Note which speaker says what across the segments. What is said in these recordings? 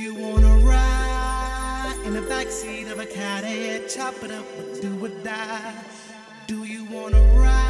Speaker 1: you wanna ride in the backseat of a caddy? Chop it up do or die. Do you wanna ride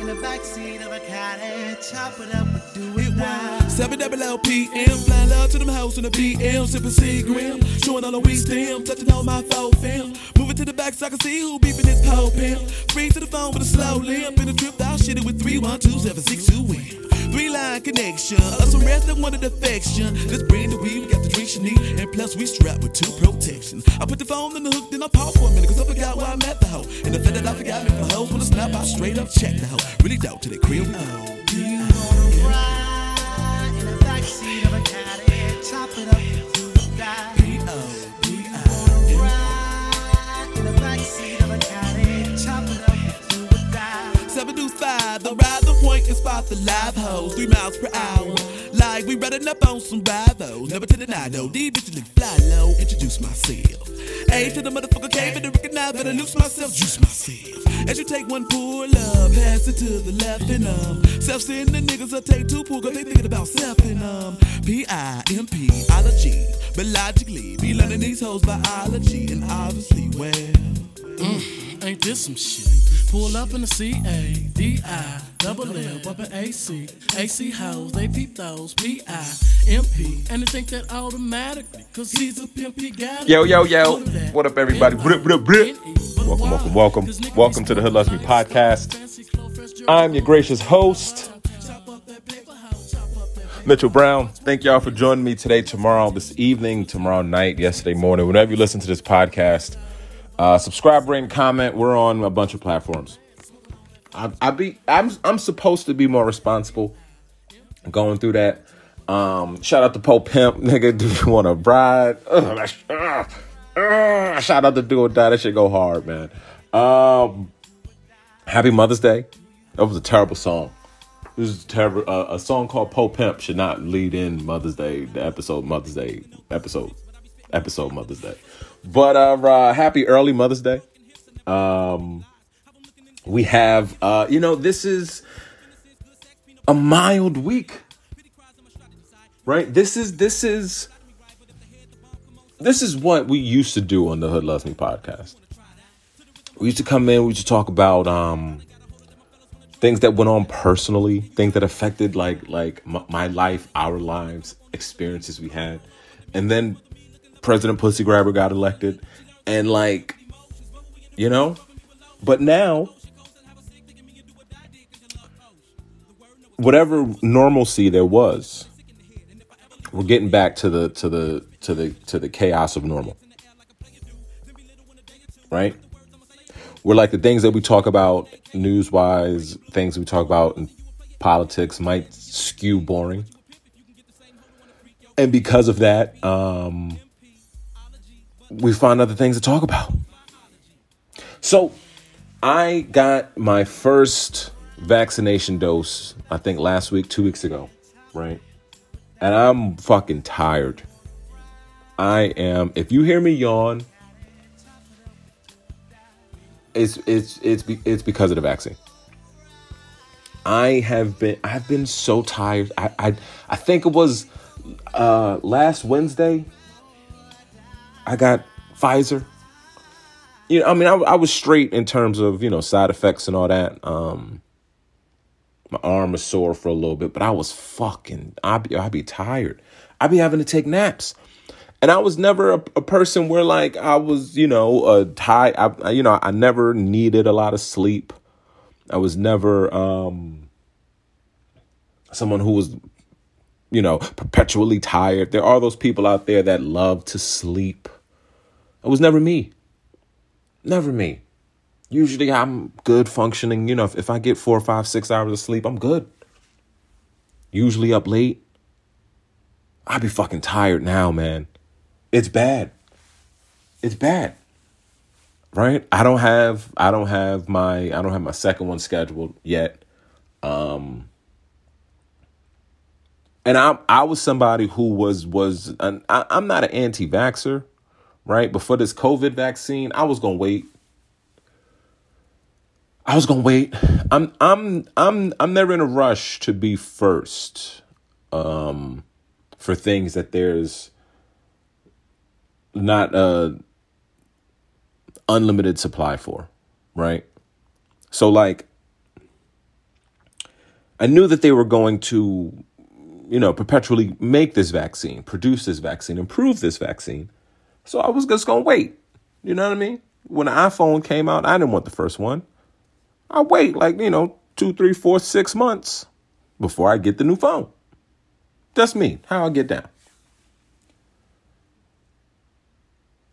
Speaker 1: in the backseat of a caddy? Chop it up or do or die.
Speaker 2: 7 double L PM, flying loud to them house in the PM, sipping Seagram, showing all the weed stem, touching all my phone film. Moving to the back so I can see who beeping this pole pimp. Free to the phone with a slow limp, in a trip out shit it with 312 win. Three line connection, us some rest that wanted affection. Let's bring the weed, we got the drinks you need, and plus we strapped with two protections. I put the phone in the hook, then I pause for a minute, cause I forgot why I met the hoe. And the fact that I forgot me for hoes, when I snap, I straight up check the hoe. Really dope to the crib go.
Speaker 1: Do you wanna ride in the backseat of a caddy? Chop it up or die. Oh, do you wanna ride in the backseat of a caddy? Chop it up or do or die.
Speaker 2: Seven to five, the ride and spot the live hoes, three miles per hour. Like we running up on some rivals, never to deny no. These bitches look fly low, introduce myself. A to the motherfucker cave and to recognize that I lose myself, juice myself. As you take one pull up, pass it to the left and um. Self sending the niggas will take two pull, cause they thinking about self and um. P-I-M-P, ology. But logically, be learning these hoes biology and obviously, well.
Speaker 3: Ain't this some shit? Pull up in the C A D I double L bumpin' AC. AC hoes, they peep those P I M P. And they think that automatically, cause he's a pimp, he got it.
Speaker 4: Yo, yo, yo.
Speaker 3: Go to that.
Speaker 4: What up, everybody? Up, up, what up? Welcome, welcome, welcome. Welcome to the Hood Loves Me podcast. I'm your gracious host, Mitchell Brown. Thank y'all for joining me today, tomorrow, this evening, tomorrow night, yesterday morning, whenever you listen to this podcast. Uh, subscribe, rate, and comment. We're on a bunch of platforms. I, I be I'm I'm supposed to be more responsible going through that. Um, shout out to Po Pimp, nigga. Do you want a bride? Ugh, shout out to Do or Die. That shit go hard, man. Um, Happy Mother's Day. That was a terrible song. This is terrible. Uh, a song called Po Pimp should not lead in Mother's Day, the episode Mother's Day episode, episode Mother's Day. But uh, uh happy early Mother's Day. Um, we have uh, you know, this is a mild week right? This is this is this is what we used to do on the hood loves me podcast. We used to come in we used to talk about um things that went on personally things that affected like like m- my life our lives experiences we had. And then president pussy grabber got elected. And like you know? But now whatever normalcy there was we're getting back to the to the to the to the chaos of normal. Right? We're like the things that we talk about news wise things we talk about in politics might skew boring. And because of that um we find other things to talk about so i got my first vaccination dose i think last week two weeks ago right and I'm fucking tired. I am. If you hear me yawn, it's it's it's it's because of the vaccine. I have been I've been so tired. I I, I think it was uh, last Wednesday. I got Pfizer. You know, I mean, I, I was straight in terms of you know side effects and all that. Um, my arm was sore for a little bit, but I was fucking, I'd be, I'd be tired. I'd be having to take naps. And I was never a, a person where like I was, you know, uh, tired. I, you know, I never needed a lot of sleep. I was never um, someone who was, you know, perpetually tired. There are those people out there that love to sleep. It was never me. Never me usually I'm good functioning. You know, if, if I get four, five, six hours of sleep, I'm good. Usually up late. I'd be fucking tired now, man. It's bad. It's bad. Right? I don't have I don't have my I don't have my second one scheduled yet. Um and I I was somebody who was was an, I, I'm not an anti-vaxxer, right? But for this COVID vaccine, I was gonna wait I was gonna wait. I'm I'm I'm I'm never in a rush to be first um, for things that there's not uh unlimited supply for, right? So like I knew that they were going to you know, perpetually make this vaccine, produce this vaccine, improve this vaccine. So I was just going to wait. You know what I mean? When the iPhone came out, I didn't want the first one. I wait like, you know, two, three, four, six months before I get the new phone. That's me, how I get down.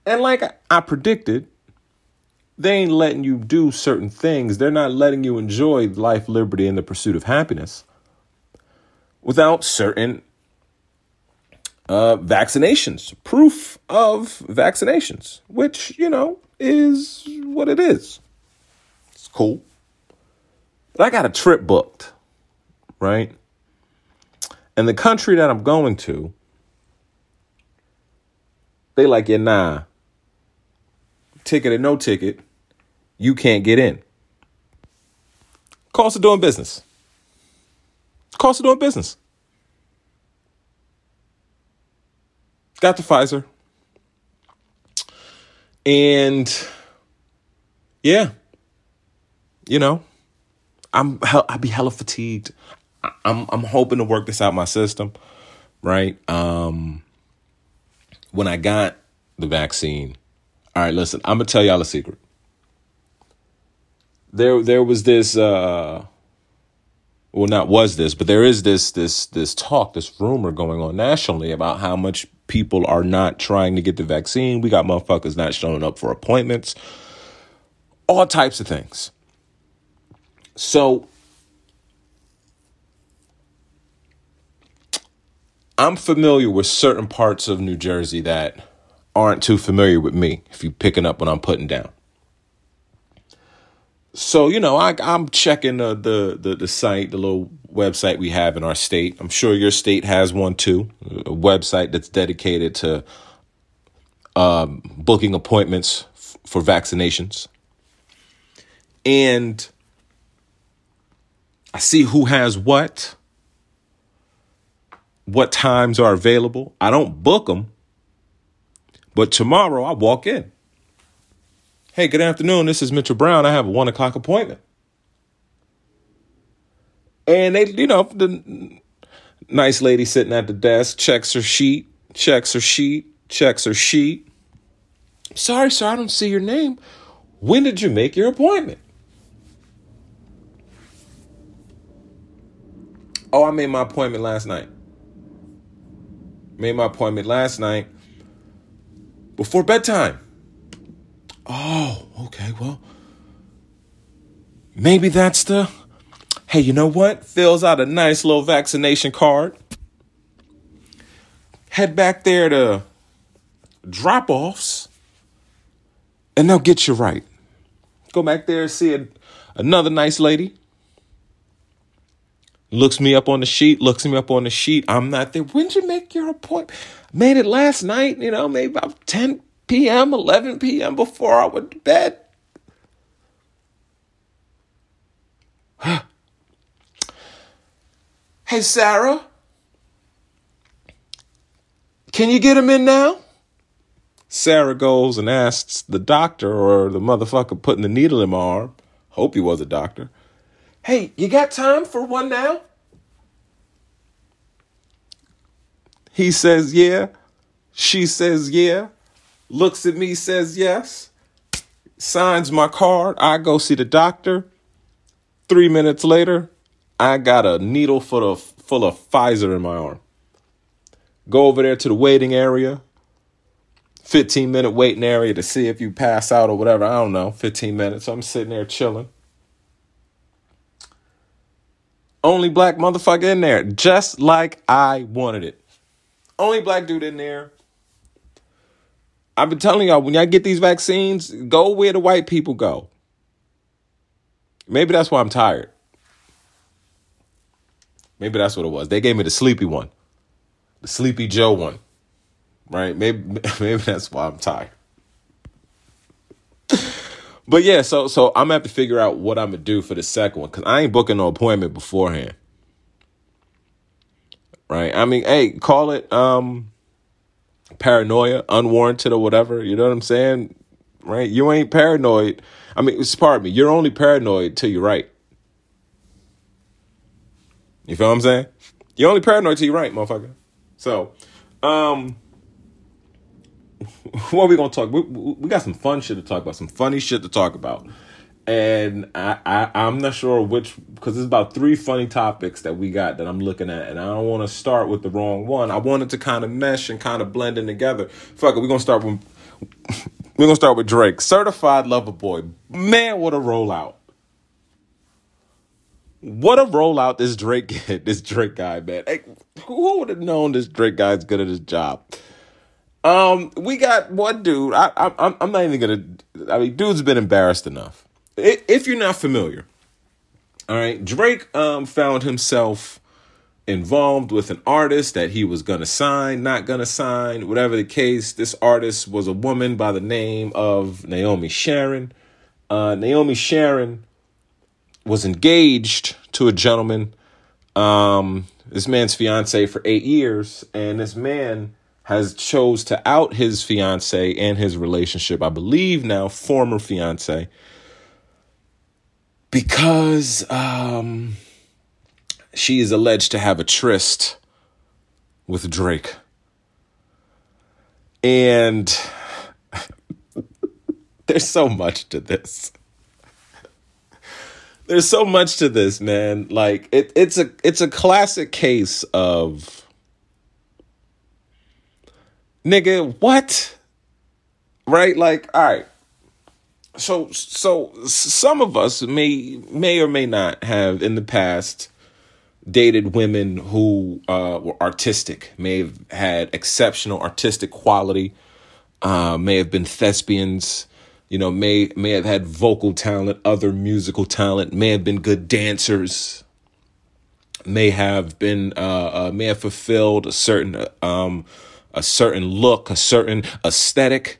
Speaker 4: And like I predicted, they ain't letting you do certain things. They're not letting you enjoy life, liberty, and the pursuit of happiness without certain uh, vaccinations, proof of vaccinations, which, you know, is what it is. It's cool. But I got a trip booked, right? And the country that I'm going to, they like, yeah, nah, ticket or no ticket, you can't get in. Cost of doing business. Cost of doing business. Got the Pfizer. And yeah, you know, I'm I'll be hella fatigued. I'm I'm hoping to work this out my system, right? Um when I got the vaccine, all right, listen, I'm gonna tell y'all a secret. There there was this uh well not was this but there is this this this talk this rumor going on nationally about how much people are not trying to get the vaccine. We got motherfuckers not showing up for appointments. All types of things. So i'm familiar with certain parts of new jersey that aren't too familiar with me if you're picking up what i'm putting down. So you know, I, I'm checking the, the, the the site, the little website we have in our state. I'm sure your state has one too, a website that's dedicated to um, booking appointments f- for vaccinations. And I see who has what, what times are available. I don't book them, but tomorrow I walk in. Hey, good afternoon. This is Mitchell Brown. I have a one o'clock appointment. And they, you know, the nice lady sitting at the desk checks her sheet, checks her sheet, checks her sheet. Sorry, sir, I don't see your name. When did you make your appointment? Oh, I made my appointment last night. Made my appointment last night before bedtime. Oh, okay, well, maybe that's the. Hey, you know what? Fills out a nice little vaccination card. Head back there to drop offs, and they'll get you right. Go back there and see a, another nice lady. Looks me up on the sheet, looks me up on the sheet. I'm not there. When'd you make your appointment? Made it last night, you know, maybe about 10, p.m., 11 p.m. before I went to bed. hey, Sarah, can you get him in now? Sarah goes and asks the doctor or the motherfucker putting the needle in my arm. Hope he was a doctor. Hey, you got time for one now? He says, yeah. She says, yeah looks at me, says yes, signs my card. I go see the doctor. Three minutes later, I got a needle full of full of Pfizer in my arm. Go over there to the waiting area. 15 minute waiting area to see if you pass out or whatever. I don't know. 15 minutes. I'm sitting there chilling. Only black motherfucker in there, just like I wanted it. Only black dude in there I've been telling y'all when y'all get these vaccines, go where the white people go. Maybe that's why I'm tired. Maybe that's what it was. They gave me the sleepy one, the sleepy Joe one, right? Maybe maybe that's why I'm tired. but yeah, so so I'm gonna have to figure out what I'm gonna do for the second one because I ain't booking no appointment beforehand. Right? I mean, hey, call it um paranoia, unwarranted or whatever. You know what I'm saying? Right? You ain't paranoid. I mean, pardon me. You're only paranoid till you're right. You feel what I'm saying? You're only paranoid till you're right, motherfucker. So, um, what are we gonna talk? We, we got some fun shit to talk about, some funny shit to talk about, and I, I I'm not sure which because there's about three funny topics that we got that I'm looking at, and I don't want to start with the wrong one. I wanted to kind of mesh and kind of blend in together. Fuck it, we're gonna start with we're gonna start with Drake, Certified Lover Boy. Man, what a rollout! What a rollout this Drake this Drake guy, man. Hey, who would have known this Drake guy's good at his job? Um, we got one dude. I, I, I'm, I'm not even gonna. I mean, dude's been embarrassed enough. If you're not familiar, all right, Drake um found himself involved with an artist that he was gonna sign, not gonna sign, whatever the case. This artist was a woman by the name of Naomi Sharon. Uh, Naomi Sharon was engaged to a gentleman, um, this man's fiance for eight years, and this man has chose to out his fiance and his relationship, I believe now former fiance, because um, she is alleged to have a tryst with Drake. And there's so much to this there's so much to this, man. Like it, it's a it's a classic case of nigga, what? Right? Like, all right. So so some of us may may or may not have in the past dated women who uh, were artistic, may have had exceptional artistic quality, uh, may have been thespians, you know, may may have had vocal talent, other musical talent, may have been good dancers, may have been uh, uh may have fulfilled a certain um a certain look, a certain aesthetic,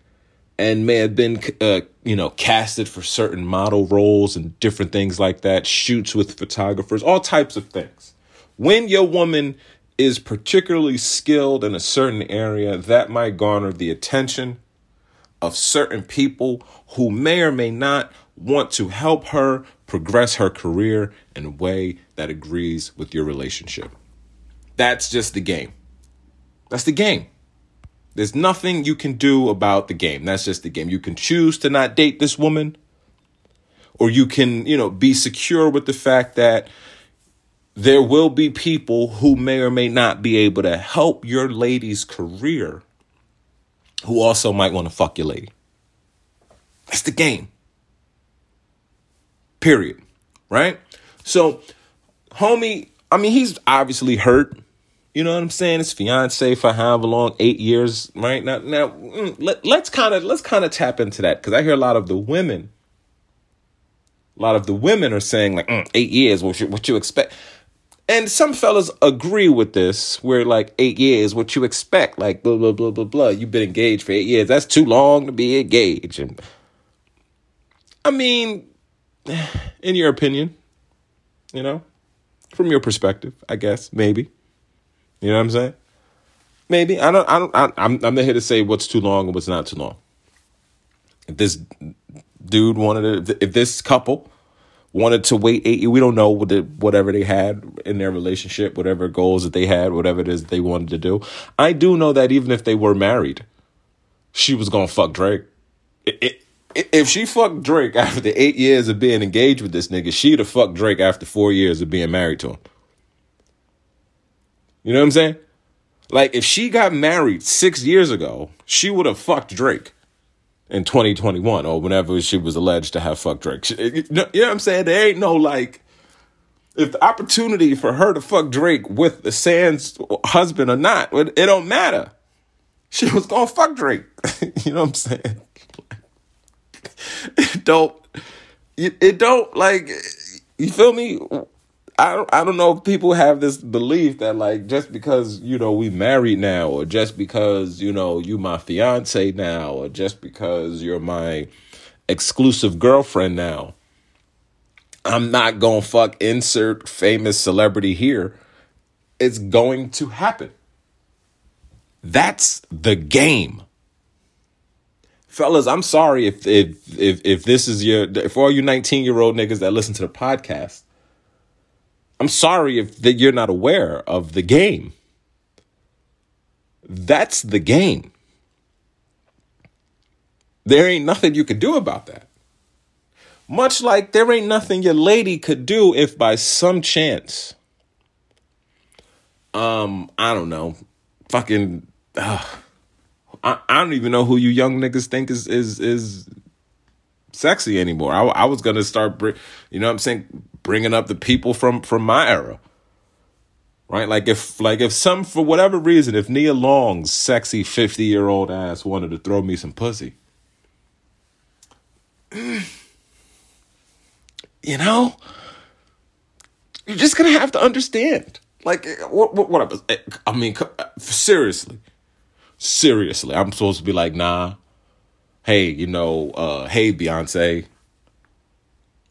Speaker 4: and may have been uh, you know casted for certain model roles and different things like that, shoots with photographers, all types of things. When your woman is particularly skilled in a certain area, that might garner the attention of certain people who may or may not want to help her progress her career in a way that agrees with your relationship. That's just the game. That's the game. There's nothing you can do about the game. That's just the game. You can choose to not date this woman, or you can, you know, be secure with the fact that there will be people who may or may not be able to help your lady's career who also might want to fuck your lady. That's the game. Period. Right? So, homie, I mean, he's obviously hurt. You know what I'm saying? His fiance for however long, eight years, right? Now, now mm, let, let's kind of let's kind of tap into that because I hear a lot of the women, a lot of the women are saying like mm, eight years. What you, what you expect? And some fellas agree with this, where like eight years, what you expect, like blah blah blah blah blah. You've been engaged for eight years. That's too long to be engaged. And I mean, in your opinion, you know, from your perspective, I guess maybe. You know what I'm saying? Maybe I don't. I don't. I, I'm. I'm not here to say what's too long and what's not too long. If this dude wanted to, if this couple wanted to wait eight years. we don't know what the, whatever they had in their relationship whatever goals that they had whatever it is they wanted to do. I do know that even if they were married she was gonna fuck drake. It, it, if she fucked drake after eight years of being engaged with this nigga she'd have fucked drake after four years of being married to him. You know what i'm saying? Like if she got married six years ago she would have fucked drake in 2021 or whenever she was alleged to have fucked Drake. You know what I'm saying? There ain't no like, if the opportunity for her to fuck Drake with the Sans husband or not, it, it don't matter. She was gonna fuck Drake. you know what I'm saying? it don't, it, it don't like, you feel me? I don't, I don't know if people have this belief that like just because you know we married now or just because you know you my fiance now or just because you're my exclusive girlfriend now I'm not going to fuck insert famous celebrity here it's going to happen That's the game. Fellas, I'm sorry if if if if this is your for all you 19 year old niggas that listen to the podcast. I'm sorry if that you're not aware of the game. That's the game. There ain't nothing you could do about that. Much like there ain't nothing your lady could do if by some chance, um, I don't know, fucking, uh, I, I don't even know who you young niggas think is is is sexy anymore. I, I was gonna start, you know, what I'm saying, bringing up the people from from my era, right? Like if like if some for whatever reason, if Nia Long's sexy fifty year old ass wanted to throw me some pussy. you know, you're just gonna have to understand. Like, what? What? what I mean, seriously, seriously, I'm supposed to be like, nah. Hey, you know, uh, hey Beyonce,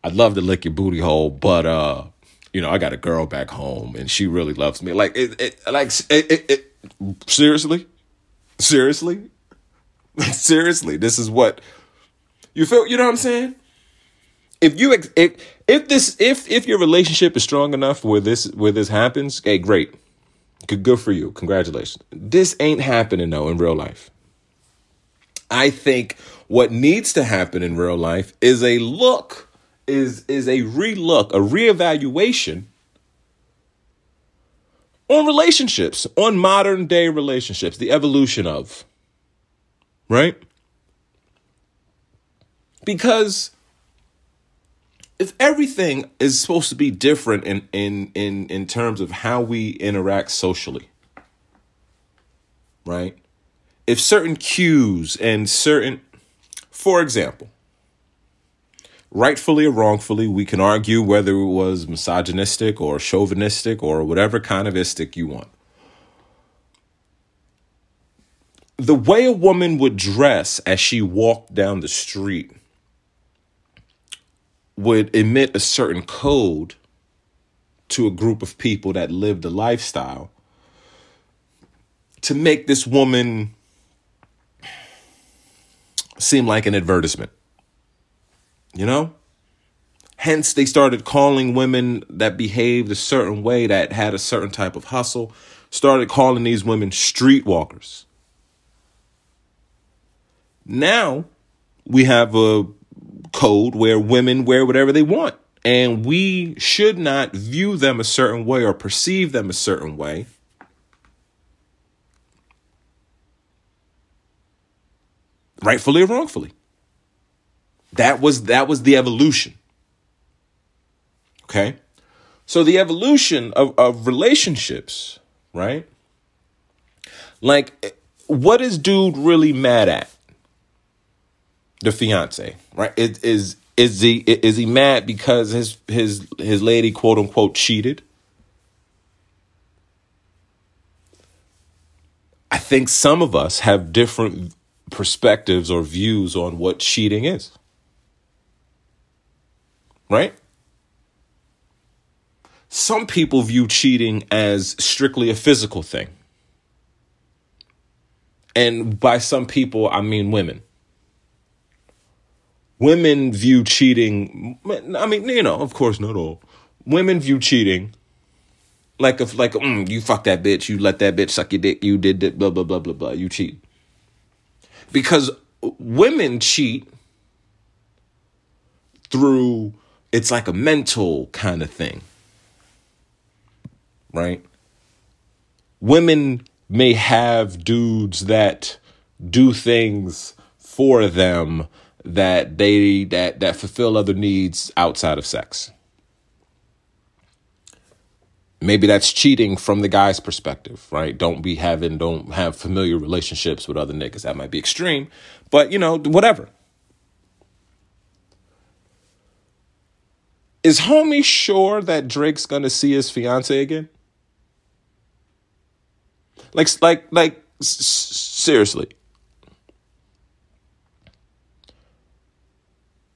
Speaker 4: I'd love to lick your booty hole, but uh, you know, I got a girl back home and she really loves me. Like, it, it like, it, it, it seriously, seriously, seriously, this is what you feel. You know what I'm saying? if you if if this if if your relationship is strong enough where this where this happens, hey, great, good good for you, congratulations. This ain't happening though in real life. I think what needs to happen in real life is a look is is a relook, a reevaluation on relationships, on modern day relationships, the evolution of right? Because if everything is supposed to be different in in in in terms of how we interact socially right if certain cues and certain for example rightfully or wrongfully we can argue whether it was misogynistic or chauvinistic or whatever kind of istic you want the way a woman would dress as she walked down the street would emit a certain code to a group of people that lived a lifestyle to make this woman seem like an advertisement. You know? Hence, they started calling women that behaved a certain way, that had a certain type of hustle, started calling these women streetwalkers. Now, we have a code where women wear whatever they want. And we should not view them a certain way or perceive them a certain way. Rightfully or wrongfully. That was that was the evolution. Okay? So the evolution of, of relationships, right? Like, what is dude really mad at? the fiance, right? Is is is he is he mad because his his his lady quote unquote cheated? I think some of us have different perspectives or views on what cheating is. Right? Some people view cheating as strictly a physical thing. And by some people, I mean women women view cheating i mean you know of course not all women view cheating like if like mm, you fuck that bitch you let that bitch suck your dick you did that blah blah blah blah blah you cheat because women cheat through it's like a mental kind of thing right women may have dudes that do things for them that they that that fulfill other needs outside of sex. Maybe that's cheating from the guy's perspective, right? Don't be having don't have familiar relationships with other niggas. That might be extreme, but you know, whatever. Is homie sure that Drake's gonna see his fiance again? Like, like, like, s- seriously.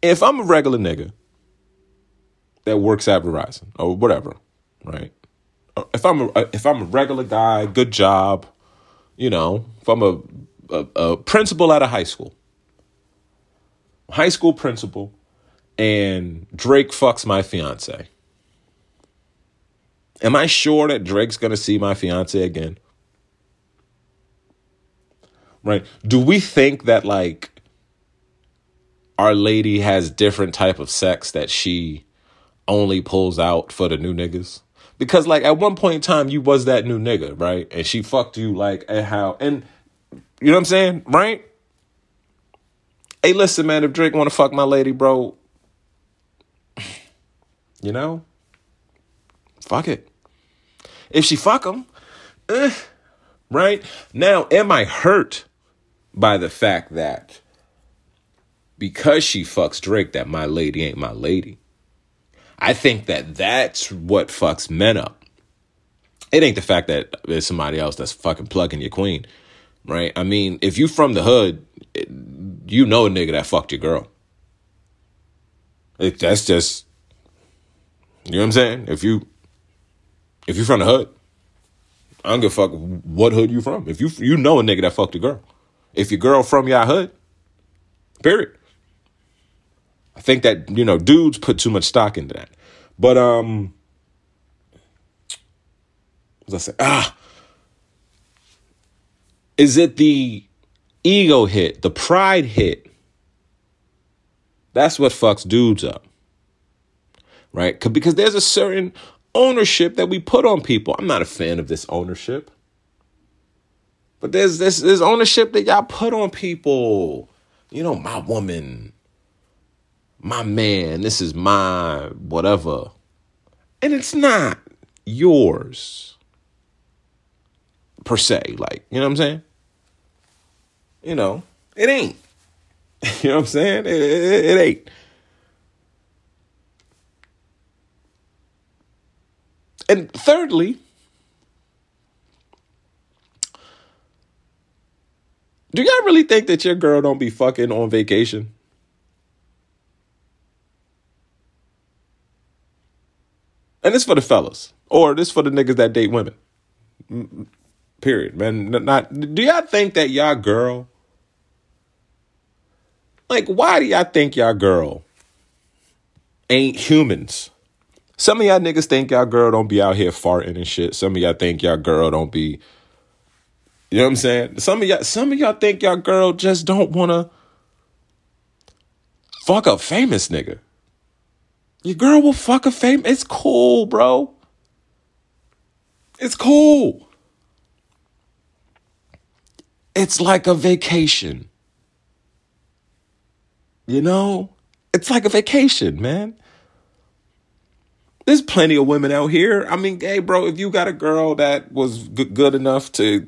Speaker 4: if I'm a regular nigga that works at Verizon or whatever, right? Uh, if I'm a uh, if I'm a regular guy, good job, you know, from a, a, a principal at a high school, high school principal, and Drake fucks my fiance. Am I sure that Drake's gonna see my fiance again? Right? Do we think that like our lady has different type of sex that she only pulls out for the new niggas? Because like at one point in time you was that new nigga, right? And she fucked you like and how and you know what I'm saying, right? Hey, listen, man, if Drake wanna fuck my lady, bro, you know, fuck it. If she fuck him, eh, right? Now, am I hurt by the fact that because she fucks Drake, that my lady ain't my lady? I think that that's what fucks men up. It ain't the fact that there's somebody else that's fucking plugging your queen, right? I mean, if you from the hood, you know a nigga that fucked your girl. It, that's just, you know what I'm saying? If you if you're from the hood, I don't give a fuck what hood you from. If you you know a nigga that fucked a girl, if your girl from your hood, period. I think that you know dudes put too much stock into that, but um, as I say, ah, is it the ego hit, the pride hit? That's what fucks dudes up, right? Because there's a certain ownership that we put on people. I'm not a fan of this ownership. But there's this this ownership that y'all put on people. You know, my woman, my man, this is my whatever. And it's not yours per se. Like, you know what I'm saying? You know, it ain't. you know what I'm saying? It, it, it ain't. And thirdly, do y'all really think that your girl don't be fucking on vacation? And this for the fellas, or this for the niggas that date women. Period, man. Not do y'all think that y'all girl? Like, why do y'all think y'all girl ain't humans? Some of y'all niggas think y'all girl don't be out here farting and shit. Some of y'all think y'all girl don't be. You know what I'm saying? Some of y'all, some of y'all think y'all girl just don't wanna fuck a famous nigga. Your girl will fuck a famous. It's cool, bro. It's cool. It's like a vacation. You know? It's like a vacation, man. There's plenty of women out here. I mean, hey, bro, if you got a girl that was g- good enough to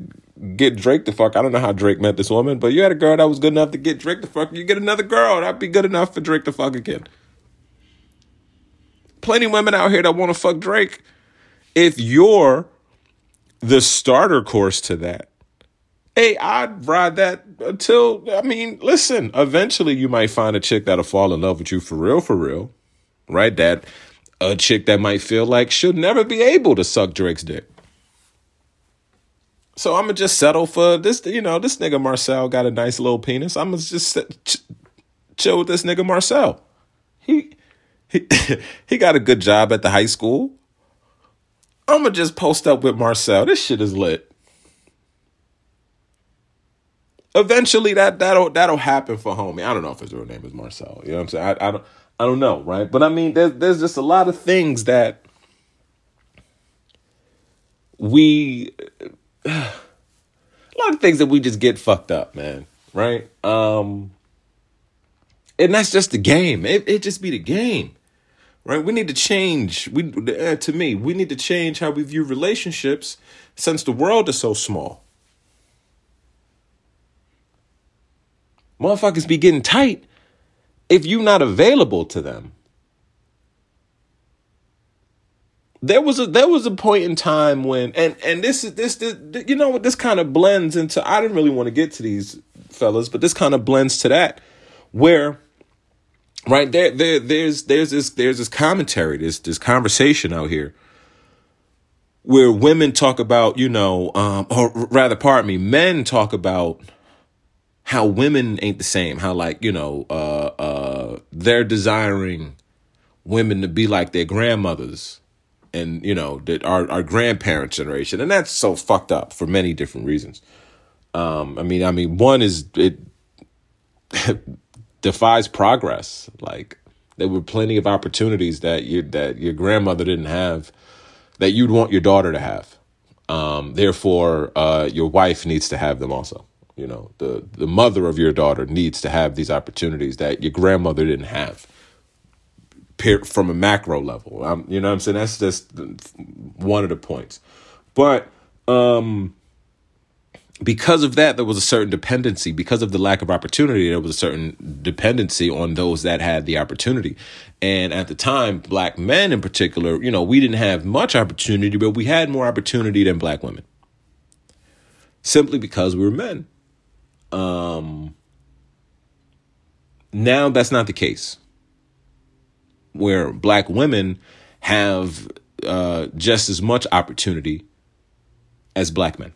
Speaker 4: get Drake the fuck, I don't know how Drake met this woman, but you had a girl that was good enough to get Drake the fuck, you get another girl that'd be good enough for Drake to fuck again. Plenty women out here that want to fuck Drake. If you're the starter course to that, hey, I'd ride that until, I mean, listen, eventually you might find a chick that'll fall in love with you for real, for real, right? That a chick that might feel like she'll never be able to suck Drake's dick. So I'm gonna just settle for this. You know, this nigga Marcel got a nice little penis. I'm gonna just ch- chill with this nigga Marcel. He he he got a good job at the high school. I'm gonna just post up with Marcel. This shit is lit. Eventually, that that'll that'll happen for homie. I don't know if his real name is Marcel. You know what I'm saying? I, I don't. I don't know, right? But I mean, there's there's just a lot of things that we a lot of things that we just get fucked up, man. Right? Um and that's just the game. It it just be the game. Right? We need to change. We uh, to me, we need to change how we view relationships since the world is so small. Motherfuckers be getting tight if you're not available to them. There was a there was a point in time when and and this is this, this you know what this kind of blends into I didn't really want to get to these fellas, but this kind of blends to that where right there there there's there's this there's this commentary, this this conversation out here where women talk about, you know, um, or rather, pardon me, men talk about how women ain't the same. How like you know, uh, uh, they're desiring women to be like their grandmothers, and you know, that our our grandparents' generation, and that's so fucked up for many different reasons. Um, I mean, I mean, one is it defies progress. Like there were plenty of opportunities that you that your grandmother didn't have that you'd want your daughter to have. Um, therefore, uh, your wife needs to have them also. You know, the the mother of your daughter needs to have these opportunities that your grandmother didn't have. From a macro level, um, you know what I'm saying. That's just one of the points, but um, because of that, there was a certain dependency. Because of the lack of opportunity, there was a certain dependency on those that had the opportunity. And at the time, black men in particular, you know, we didn't have much opportunity, but we had more opportunity than black women. Simply because we were men. Um, now that's not the case. Where black women have uh, just as much opportunity as black men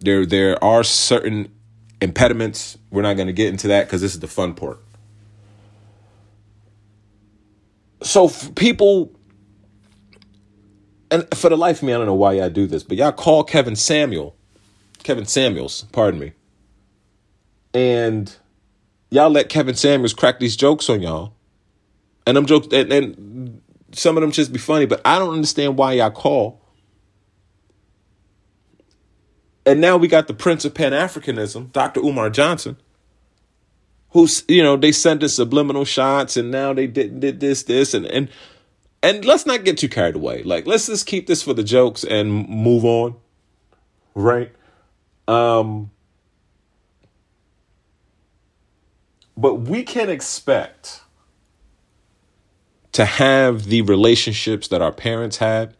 Speaker 4: there there are certain impediments. We're not going to get into that because this is the fun part. So people, and for the life of me, I don't know why y'all do this, but y'all call Kevin Samuel, Kevin Samuels, pardon me, and y'all let Kevin Samuels crack these jokes on y'all, and them jokes, and, and some of them just be funny, but I don't understand why y'all call and now we got the Prince of Pan Africanism, Dr. Umar Johnson, who's you know they sent us subliminal shots, and now they did did this this and and and let's not get too carried away. Like let's just keep this for the jokes and move on, right? Um, but we can expect to have the relationships that our parents had,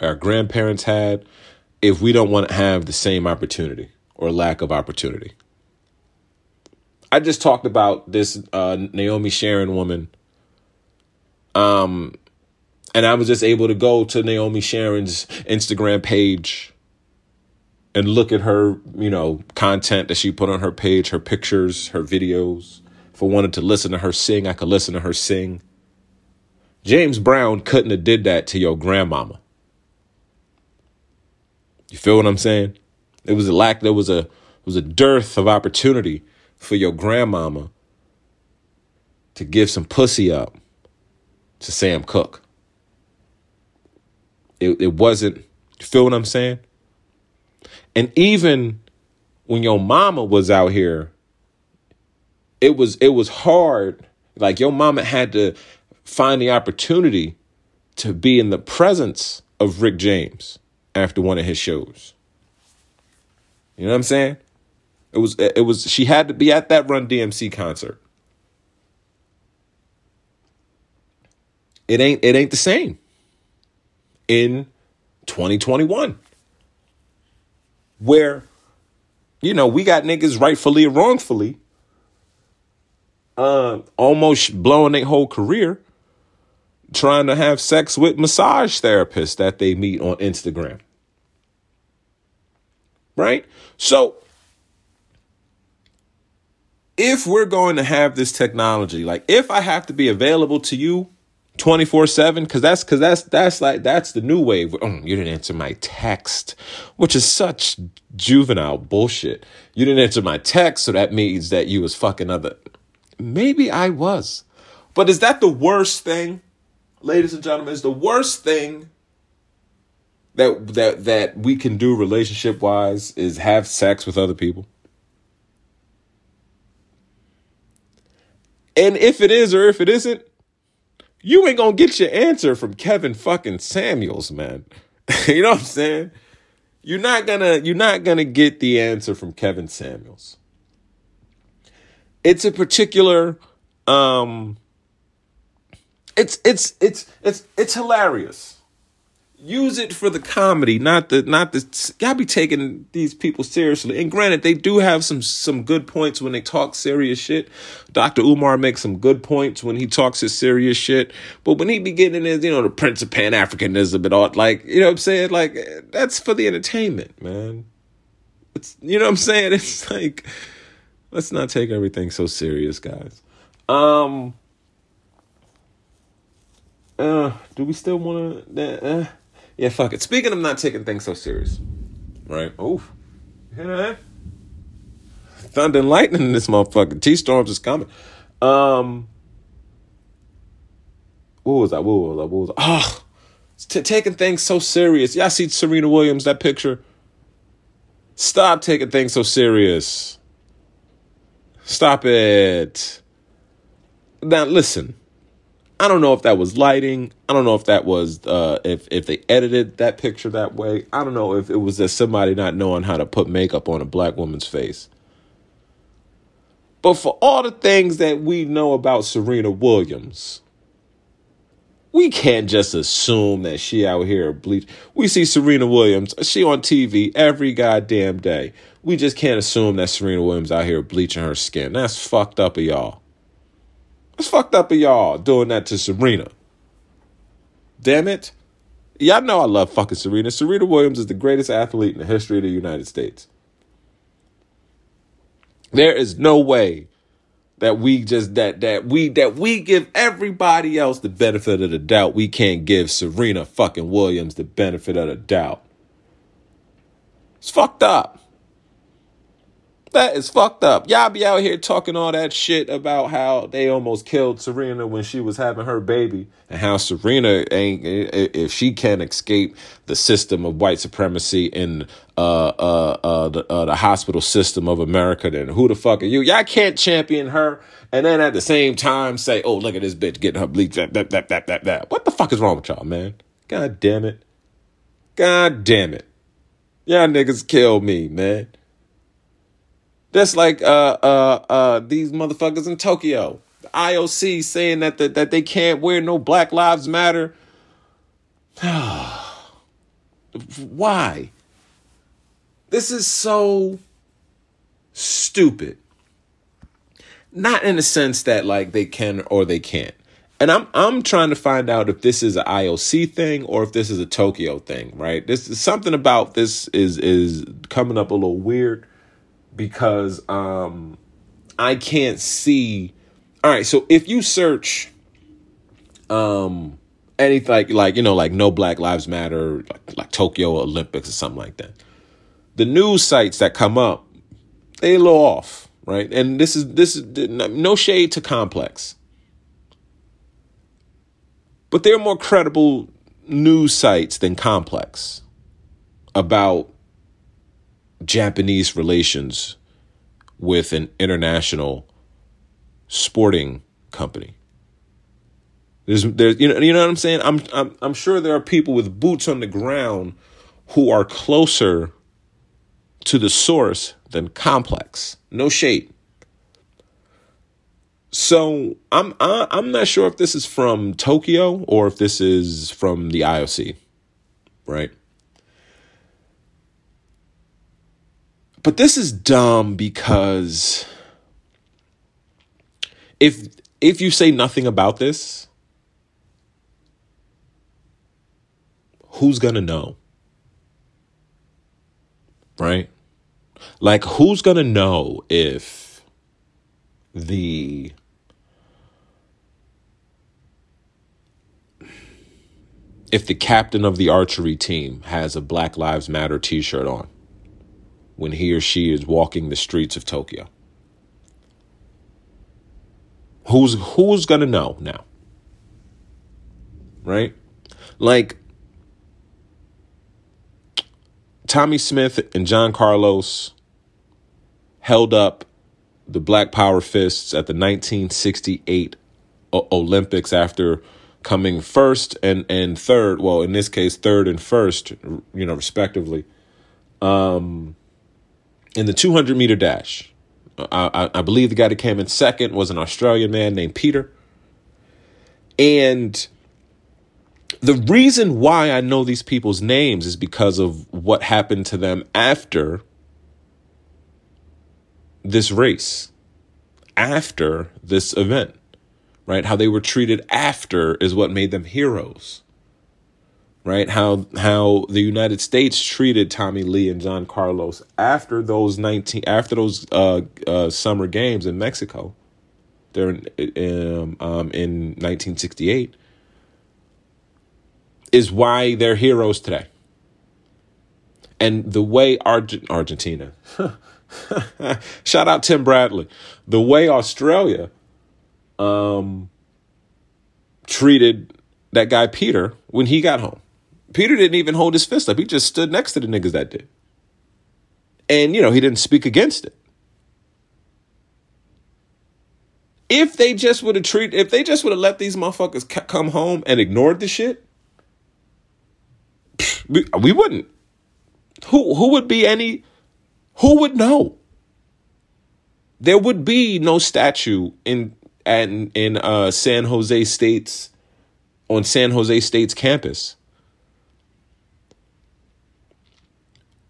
Speaker 4: our grandparents had, if we don't want to have the same opportunity or lack of opportunity. I just talked about this uh, Naomi Sharon woman. Um, and I was just able to go to Naomi Sharon's Instagram page and look at her, you know, content that she put on her page, her pictures, her videos. If I wanted to listen to her sing, I could listen to her sing. James Brown couldn't have did that to your grandmama. You feel what I'm saying? It was a lack. There was a was a dearth of opportunity for your grandmama to give some pussy up to Sam Cooke. It it wasn't. You feel what I'm saying? And even when your mama was out here, it was it was hard. Like your mama had to find the opportunity to be in the presence of Rick James after one of his shows. You know what I'm saying? It was it was she had to be at that Run DMC concert. It ain't it ain't the same in 2021 where you know we got niggas rightfully or wrongfully uh, almost blowing their whole career trying to have sex with massage therapists that they meet on Instagram right? So if we're going to have this technology, like if I have to be available to you 24/7 cuz that's cuz that's that's like that's the new wave. Oh, you didn't answer my text, which is such juvenile bullshit. You didn't answer my text, so that means that you was fucking other Maybe I was. But is that the worst thing? Ladies and gentlemen, is the worst thing that that that we can do relationship wise is have sex with other people. And if it is or if it isn't, you ain't gonna get your answer from Kevin fucking Samuels, man. you know what I'm saying? You're not gonna you're not gonna get the answer from Kevin Samuels. It's a particular um it's it's it's it's it's hilarious use it for the comedy, not the not the. gotta be taking these people seriously. And granted, they do have some some good points when they talk serious shit. Dr. Umar makes some good points when he talks his serious shit. But when he be getting his, you know, the Prince of Pan Africanism and all, like, you know what I'm saying? Like, that's for the entertainment, man. It's you know what I'm saying? It's like let's not take everything so serious, guys. Um. Uh, do we still want to? Uh, yeah, fuck it. Speaking of not taking things so serious, right? Oof. That? Thunder and lightning in this motherfucker. T storms is coming. Um. What was that? What was that? What was that? Oh, t- taking things so serious. Y'all see Serena Williams that picture? Stop taking things so serious. Stop it. Now listen. I don't know if that was lighting. I don't know if that was uh, if if they edited that picture that way. I don't know if it was just somebody not knowing how to put makeup on a black woman's face. But for all the things that we know about Serena Williams, we can't just assume that she out here bleach. We see Serena Williams, she on TV every goddamn day. We just can't assume that Serena Williams out here bleaching her skin. That's fucked up of y'all. It's fucked up of y'all doing that to Serena. Damn it. Y'all know I love fucking Serena. Serena Williams is the greatest athlete in the history of the United States. There is no way that we just that that we that we give everybody else the benefit of the doubt. We can't give Serena fucking Williams the benefit of the doubt. It's fucked up. That is fucked up. Y'all be out here talking all that shit about how they almost killed Serena when she was having her baby, and how Serena ain't if she can't escape the system of white supremacy in uh uh uh the, uh, the hospital system of America, then who the fuck are you? Y'all can't champion her, and then at the same time say, "Oh, look at this bitch getting her bleach." That that that that that that. What the fuck is wrong with y'all, man? God damn it! God damn it! Y'all niggas kill me, man. That's like uh uh uh these motherfuckers in Tokyo. The IOC saying that the, that they can't wear no Black Lives Matter. Why? This is so stupid. Not in the sense that like they can or they can't. And I'm I'm trying to find out if this is an IOC thing or if this is a Tokyo thing, right? This is something about this is is coming up a little weird because um I can't see all right, so if you search um anything like like you know like no black lives matter like, like Tokyo Olympics or something like that. The news sites that come up they a little off, right? And this is this is no shade to complex. But they're more credible news sites than complex about Japanese relations with an international sporting company. There's, there's, you know, you know what I'm saying. I'm, I'm, I'm sure there are people with boots on the ground who are closer to the source than complex. No shade. So I'm, I, I'm not sure if this is from Tokyo or if this is from the IOC, right? But this is dumb because if if you say nothing about this, who's going to know? Right? Like who's going to know if the if the captain of the archery team has a Black Lives Matter t-shirt on? When he or she is walking the streets of Tokyo? Who's who's gonna know now? Right? Like Tommie Smith and John Carlos held up the Black Power fists at the 1968 o- Olympics after coming first and, and third, well, in this case, third and first, you know, respectively. Um, in the 200 meter dash. I, I, I believe the guy that came in second was an Australian man named Peter. And the reason why I know these people's names is because of what happened to them after this race, after this event, right? How they were treated after is what made them heroes. Right? How how the United States treated Tommy Lee and John Carlos after those 19 after those uh, uh, summer games in Mexico during um, um, in 1968 is why they're heroes today. And the way Arge- Argentina, shout out Tim Bradley, the way Australia um, treated that guy Peter when he got home. Peter didn't even hold his fist up. He just stood next to the niggas that did. And, you know, he didn't speak against it. If they just would have treated, if they just would have let these motherfuckers come home and ignored the shit, we, we wouldn't. Who who would be any? Who would know? There would be no statue in in in uh, San Jose State's on San Jose State's campus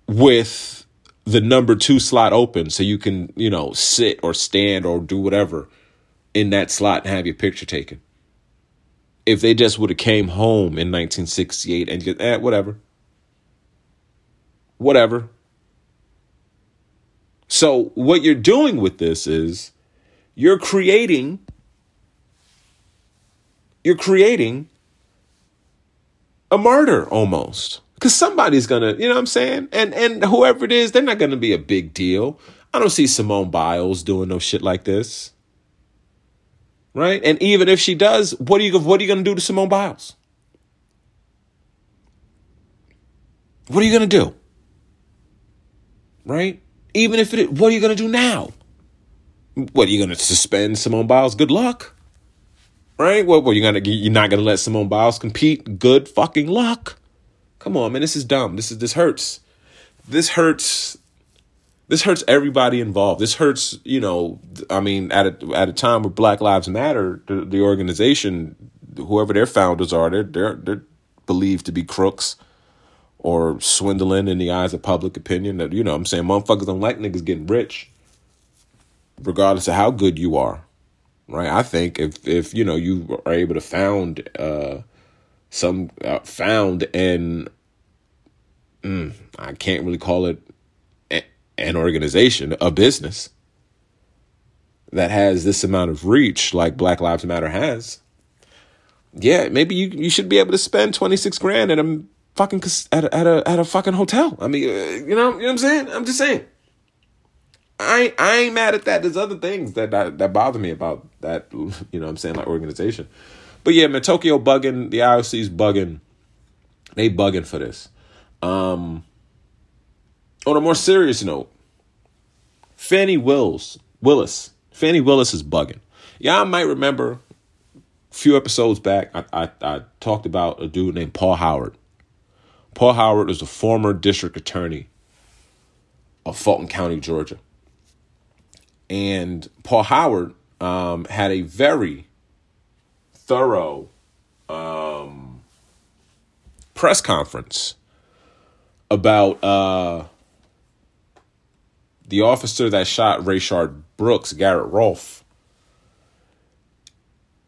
Speaker 4: with the number two slot open, so you can you know sit or stand or do whatever in that slot and have your picture taken. If they just would have came home in 1968 and just eh, whatever whatever. So, what you're doing with this is you're creating you're creating a martyr almost. Cuz somebody's to, you know what I'm saying? And and whoever it is, they're not to be a big deal. I don't see Simone Biles doing no shit like this. Right? And even if she does, what are you what are you to do to Simone Biles? What are you to do? right? Even if it, what are you to do now? What are you to suspend Simone Biles? Good luck, right? What, what you gonna you're not to let Simone Biles compete? Good fucking luck. Come on, man. This is dumb. This is this hurts. This hurts. This hurts everybody involved. This hurts, you know. I mean, at a at a time where Black Lives Matter, the, the organization, whoever their founders are, they're they're they're believed to be crooks or swindling in the eyes of public opinion. That you know, I'm saying motherfuckers don't like niggas getting rich, regardless of how good you are, right? I think if if you know you are able to found uh, some uh, found in, mm, I can't really call it a, an organization, a business that has this amount of reach, like Black Lives Matter has. Yeah, maybe you you should be able to spend twenty six grand and a fucking at a, at a at a fucking hotel. I mean, uh, you know, you know what I'm saying? I'm just saying. I I ain't mad at that. There's other things that that, that bother me about that. You know, what I'm saying like organization. But yeah, man, Tokyo bugging. The IOC's bugging. They bugging for this. Um. On a more serious note, Fani Willis Willis Fani Willis is bugging. Y'all might remember a few episodes back, I, I, I talked about a dude named Paul Howard. Paul Howard is a former district attorney of Fulton County, Georgia. And Paul Howard um, had a very thorough um, press conference about uh, the officer that shot Rayshard Brooks, Garrett Rolfe,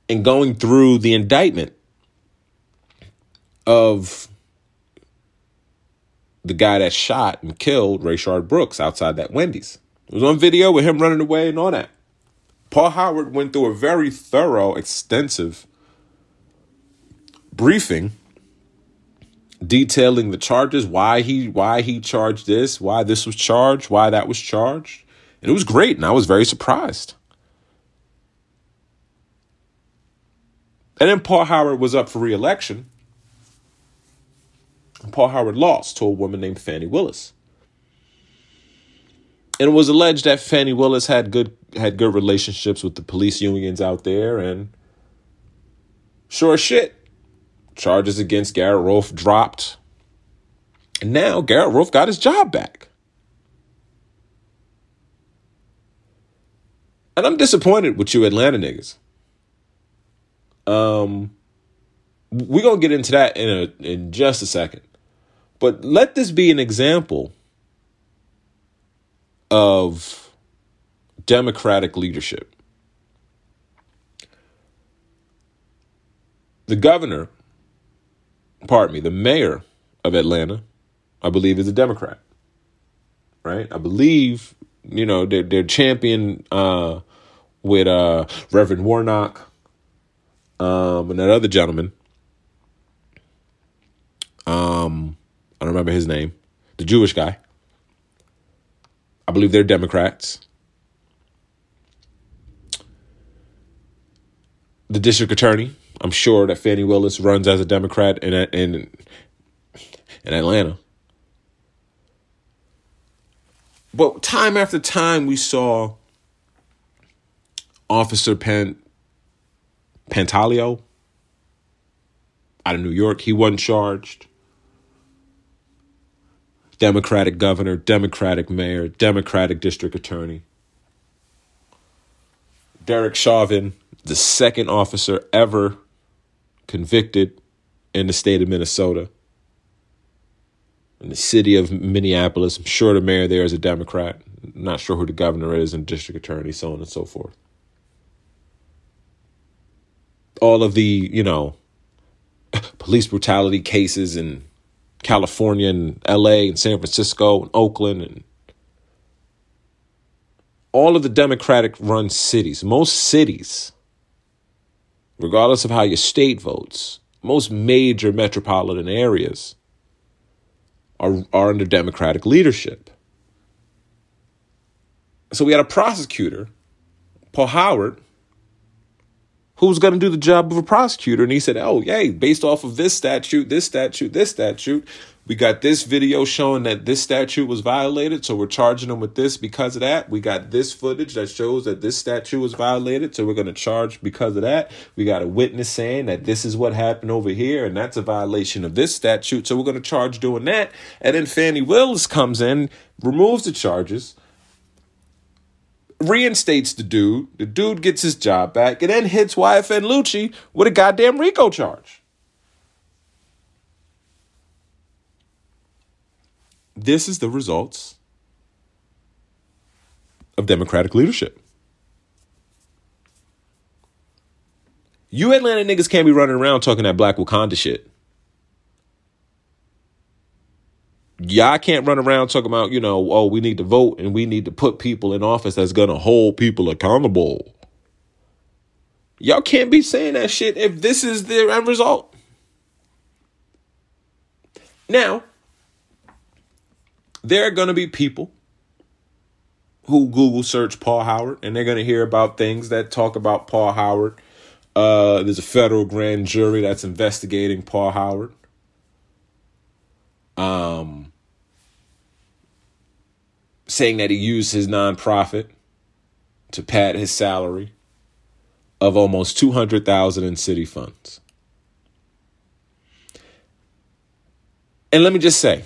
Speaker 4: and going through the indictment of the guy that shot and killed Rayshard Brooks outside that Wendy's. It was on video with him running away and all that. Paul Howard went through a very thorough, extensive briefing detailing the charges, why he why he charged this, why this was charged, why that was charged. And it was great, and I was very surprised. And then Paul Howard was up for reelection. Paul Howard lost to a woman named Fani Willis. And it was alleged that Fani Willis had good had good relationships with the police unions out there and sure shit, charges against Garrett Rolfe dropped. And now Garrett Rolfe got his job back. And I'm disappointed with you Atlanta niggas. Um We're gonna get into that in a in just a second. But let this be an example of democratic leadership. The governor, pardon me, the mayor of Atlanta, I believe is a Democrat. Right? I believe, you know, they're, they're champion uh, with uh, Reverend Warnock um, and that other gentleman. Um, I don't remember his name, the Jewish guy. I believe they're Democrats. The district attorney, I'm sure that Fani Willis runs as a Democrat in in in Atlanta. But time after time, we saw Officer Pan Pantaleo out of New York. He wasn't charged. Democratic governor, Democratic mayor, Democratic district attorney. Derek Chauvin, the second officer ever convicted in the state of Minnesota. In the city of Minneapolis, I'm sure the mayor there is a Democrat. I'm not sure who the governor is and district attorney, so on and so forth. All of the, you know, police brutality cases in California and LA and San Francisco and Oakland and all of the Democratic run cities, most cities, regardless of how your state votes, most major metropolitan areas are, are under Democratic leadership. So we had a prosecutor, Paul Howard, who was going to do the job of a prosecutor. And he said, Oh, yay, based off of this statute, this statute, this statute, we got this video showing that this statute was violated. So we're charging them with this because of that. We got this footage that shows that this statute was violated. So we're going to charge because of that. We got a witness saying that this is what happened over here. And that's a violation of this statute. So we're going to charge doing that. And then Fani Willis comes in, removes the charges reinstates the dude. The dude gets his job back and then hits YFN Lucci with a goddamn RICO charge. This is the results of Democratic leadership. You Atlanta niggas can't be running around talking that Black Wakanda shit. y'all can't run around talking about, you know, oh, we need to vote and we need to put people in office that's to hold people accountable. Y'all can't be saying that shit if this is the end result. Now, there are going to be people who Google search Paul Howard and they're going to hear about things that talk about Paul Howard. Uh, there's a federal grand jury that's investigating Paul Howard. Um, saying that he used his nonprofit to pad his salary of almost 200,000 in city funds. And let me just say,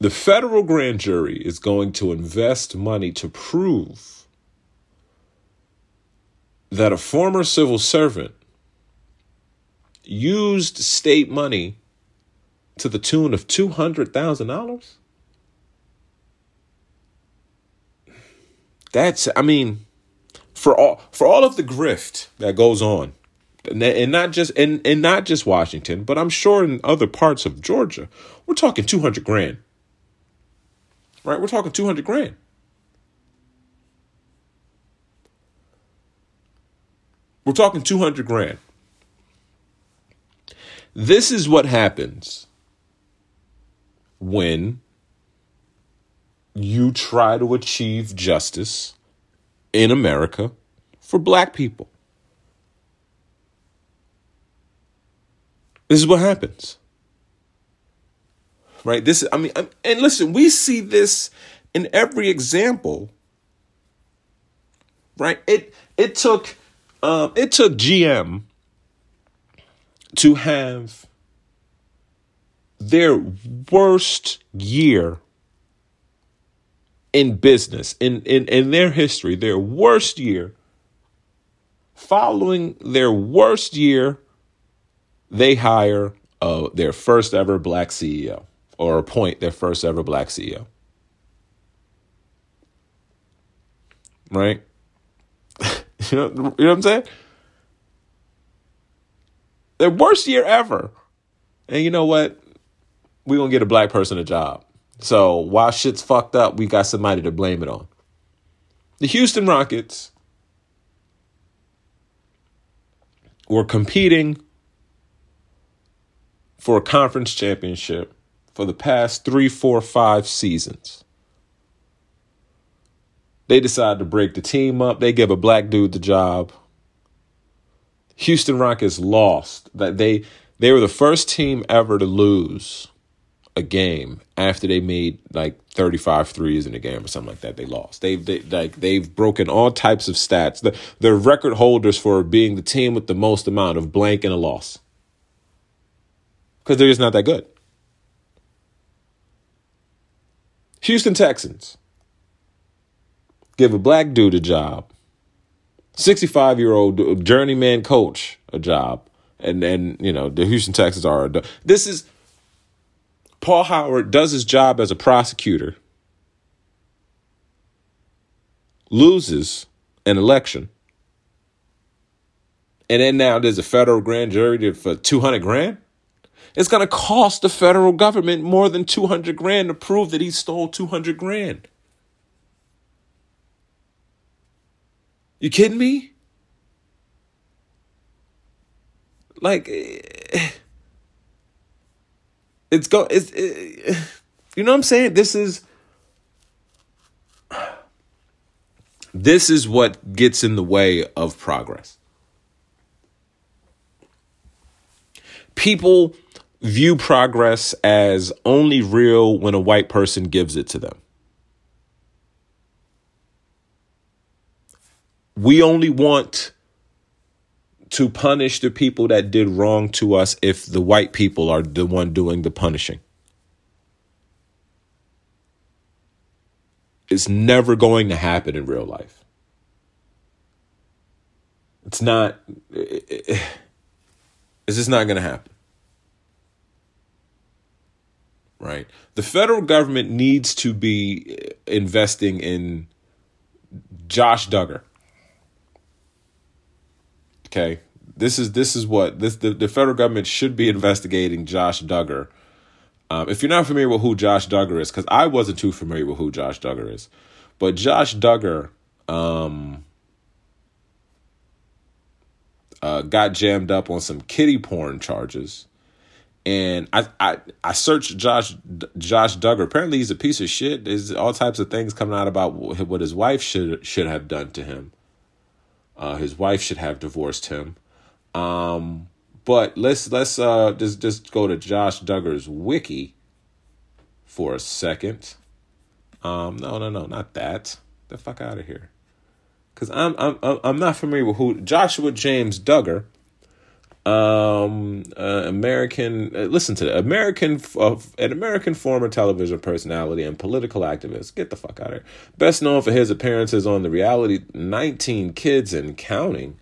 Speaker 4: the federal grand jury is going to invest money to prove that a former civil servant used state money to the tune of $200,000? That's I mean for all for all of the grift that goes on and not just and, and not just Washington, but I'm sure in other parts of Georgia, we're talking 200 grand. Right? We're talking 200 grand. We're talking 200 grand. This is what happens when you try to achieve justice in America for black people. This is what happens. Right? This I mean and listen, we see this in every example. Right? It it took um it took GM to have their worst year in business, in, in, in their history, their worst year, following their worst year they hire uh, their first ever black CEO or appoint their first ever black CEO. Right? you know, you know what I'm saying? Their worst year ever. And you know what? We're going to get a black person a job. So while shit's fucked up, we got somebody to blame it on. The Houston Rockets were competing for a conference championship for the past three, four, five seasons. They decided to break the team up. They give a black dude the job. Houston Rockets lost. That they they were the first team ever to lose a game after they made like 35 threes in a game or something like that. They lost. They've they, like they've broken all types of stats. The, they're record holders for being the team with the most amount of blank and a loss because they're just not that good. Houston Texans give a black dude a job, 65 year old journeyman coach a job, and then, you know, the Houston Texans are. This is Paul Howard does his job as a prosecutor, loses an election, and then now there's a federal grand jury for 200 grand? It's going to cost the federal government more than 200 grand to prove that he stole 200 grand. You kidding me? Like eh, it's go it's it, you know what I'm saying? This is this is what gets in the way of progress. People view progress as only real when a white person gives it to them. We only want to punish the people that did wrong to us if the white people are the one doing the punishing. It's never going to happen in real life. It's not, it's just not going to happen. Right? The federal government needs to be investing in Josh Duggar. Okay, this is this is what this the, the federal government should be investigating Josh Duggar. Um, if you're not familiar with who Josh Duggar is, because I wasn't too familiar with who Josh Duggar is, but Josh Duggar um, uh, got jammed up on some kitty porn charges and I, I I searched Josh Josh Duggar. Apparently, he's a piece of shit. There's all types of things coming out about what his wife should should have done to him. Uh, his wife should have divorced him. Um, but let's let's uh, just just go to Josh Duggar's wiki for a second. Um, no, no, no, not that. The fuck out of here. Cause I'm I'm I'm not familiar with who Joshua James Duggar um, uh, American. Uh, listen to the American, uh, an American former television personality and political activist. Get the fuck out of here. Best known for his appearances on the reality 19 Kids and Counting.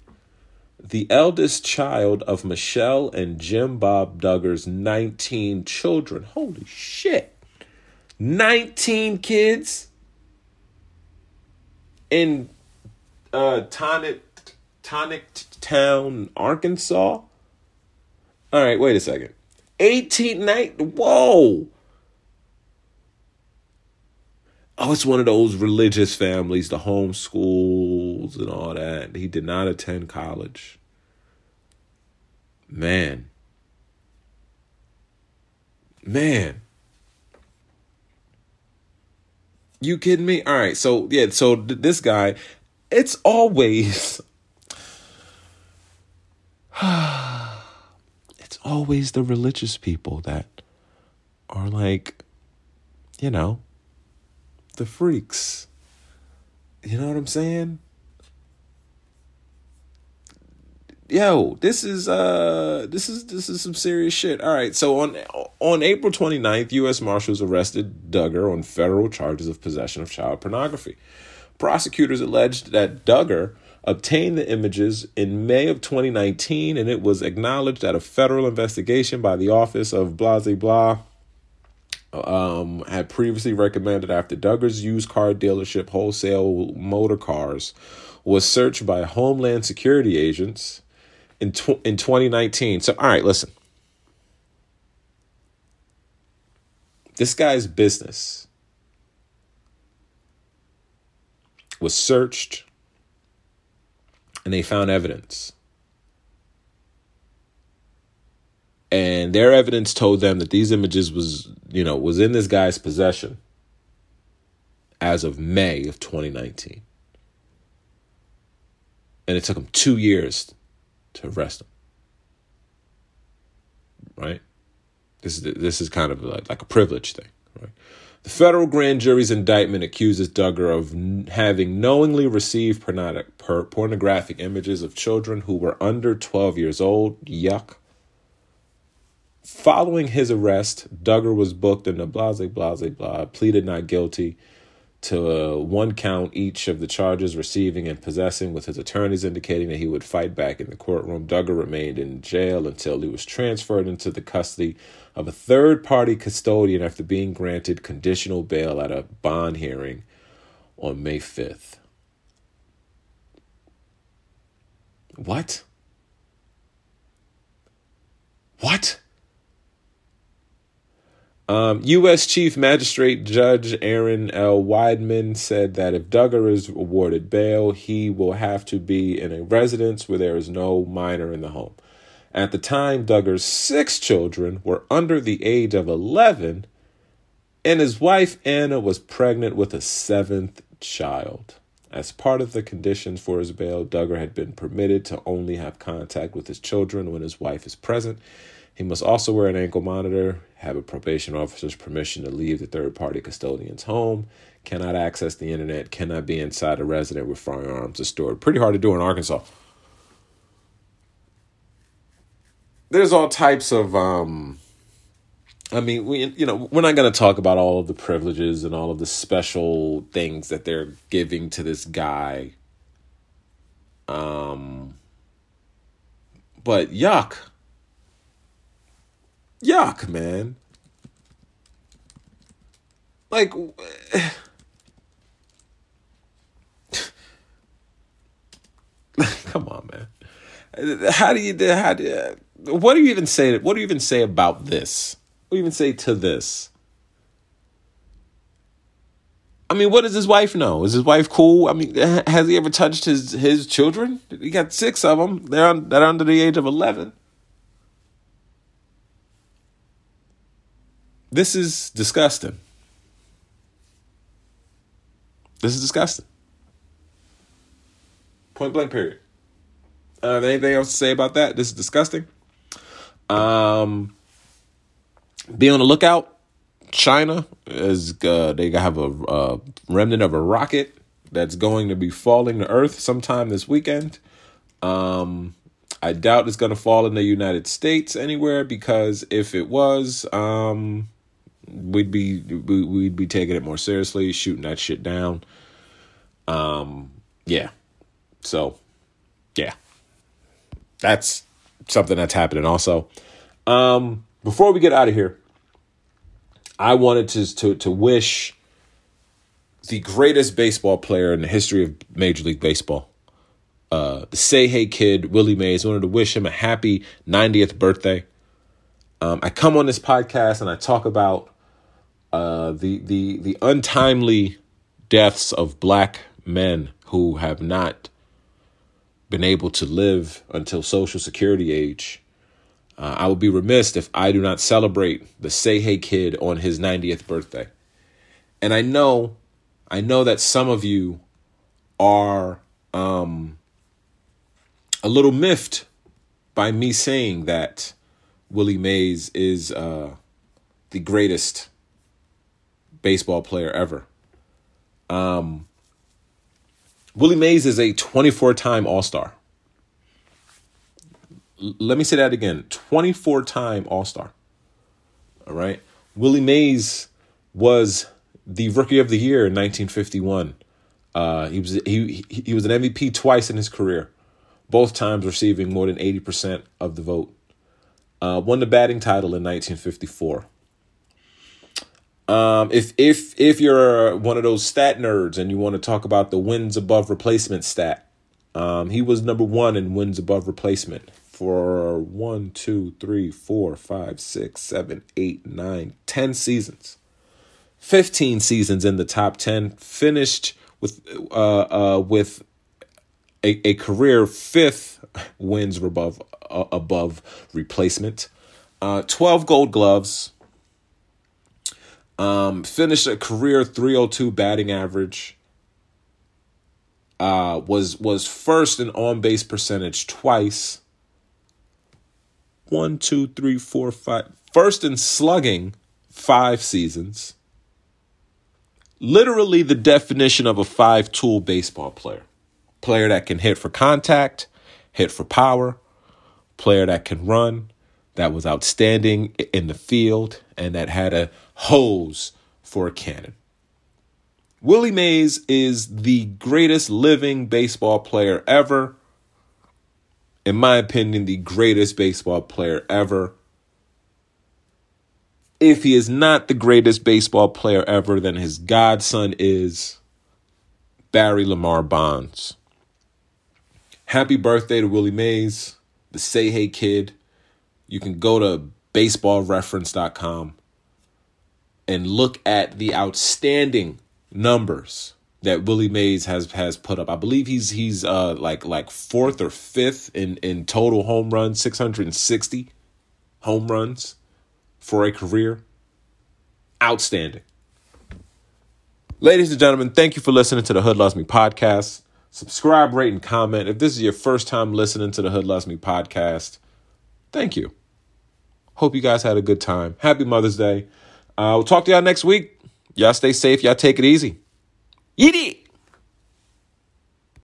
Speaker 4: The eldest child of Michelle and Jim Bob Duggar's 19 children. Holy shit. 19 kids in uh Tonic Tonic Town, Arkansas. All right, wait a second. 18 night. Whoa. Oh, it's one of those religious families, the homeschools and all that. He did not attend college. Man. Man. You kidding me? All right, so yeah, so th- this guy, it's always always the religious people that are like, you know, the freaks. You know what I'm saying? Yo, this is uh this is this is some serious shit. All right, so on on April 29th, US Marshals arrested Duggar on federal charges of possession of child pornography. Prosecutors alleged that Duggar obtained the images in May of 2019, and it was acknowledged that a federal investigation by the Office of blah blah blah um, had previously recommended after Duggar's used car dealership wholesale motor cars was searched by Homeland Security agents in tw- in 2019. So, all right, listen. This guy's business was searched and they found evidence. And their evidence told them that these images was, you know, was in this guy's possession as of May of 2019. And it took him 2 years to arrest him. Right? This is this is kind of like, like a privilege thing, right? The federal grand jury's indictment accuses Duggar of n- having knowingly received pornographic, per- pornographic images of children who were under 12 years old. Yuck. Following his arrest, Duggar was booked in the blase, blase, blah, pleaded not guilty to uh, one count each of the charges receiving and possessing, with his attorneys indicating that he would fight back in the courtroom. Duggar remained in jail until he was transferred into the custody of a third party custodian after being granted conditional bail at a bond hearing on May 5th. What? What? Um, U.S. Chief Magistrate Judge Erin L. Wiedemann said that if Duggar is awarded bail, he will have to be in a residence where there is no minor in the home. At the time, Duggar's six children were under the age of 11, and his wife Anna was pregnant with a seventh child. As part of the conditions for his bail, Duggar had been permitted to only have contact with his children when his wife is present. He must also wear an ankle monitor, have a probation officer's permission to leave the third party custodian's home, cannot access the internet, cannot be inside a resident with firearms stored. Pretty hard to do in Arkansas. There's all types of um I mean, we you know, we're not going to talk about all of the privileges and all of the special things that they're giving to this guy. Um but yuck. Yuck, man. Like come on, man. How do you do? how do you, what do you even say what do you even say about this? What do you even say to this? I mean, what does his wife know? Is his wife cool? I mean, has he ever touched his his children? He got six of them. They're on, they're under the age of eleven. This is disgusting. This is disgusting. Point blank. Period. Uh, anything else to say about that? This is disgusting. Um, be on the lookout. China is uh, they have a, a remnant of a rocket that's going to be falling to Earth sometime this weekend. Um, I doubt it's going to fall in the United States anywhere because if it was, um, we'd be we'd be taking it more seriously, shooting that shit down. Um, yeah. So, yeah, that's something that's happening. Also, um, before we get out of here, I wanted to to to wish the greatest baseball player in the history of Major League Baseball, uh, the Say Hey Kid, Willie Mays. Wanted to wish him a happy 90th birthday. Um, I come on this podcast and I talk about uh, the the the untimely deaths of black men who have not been able to live until social security age. Uh, I would be remiss if I do not celebrate the Say Hey Kid on his 90th birthday. And I know, I know that some of you are um, a little miffed by me saying that Willie Mays is uh, the greatest baseball player ever. Um, Willie Mays is a 24 time All Star. L- let me say that again 24 time All Star. All right. Willie Mays was the rookie of the year in 1951. Uh, he was he he was an MVP twice in his career, both times receiving more than eighty percent of the vote. Uh, won the batting title in 1954. Um, if if if you're one of those stat nerds and you want to talk about the wins above replacement stat, um, he was number one in wins above replacement for one, two, three, four, five, six, seven, eight, nine, ten seasons. 15 seasons in the top 10 finished with uh, uh, with a, a career fifth wins above uh, above replacement uh, 12 gold gloves um, finished a career 302 batting average. Uh, was was first in on base percentage twice. One two three four five first in slugging five seasons. Literally the definition of a five tool baseball player. Player that can hit for contact, hit for power, player that can run, that was outstanding in the field, and that had a hose for a cannon. Willie Mays is the greatest living baseball player ever. In my opinion, the greatest baseball player ever if he is not the greatest baseball player ever, then his godson is Barry Lamar Bonds. Happy birthday to Willie Mays, the Say Hey Kid. You can go to baseballreference.com and look at the outstanding numbers that Willie Mays has has put up. I believe he's he's uh like like fourth or fifth in in total home runs, 660 home runs for a career. Outstanding. Ladies and gentlemen, thank you for listening to the Hood Loves Me podcast. Subscribe, rate, and comment. If this is your first time listening to the Hood Loves Me podcast, thank you. Hope you guys had a good time. Happy Mother's Day. Uh, we'll talk to y'all next week. Y'all stay safe. Y'all take it easy. Eat it.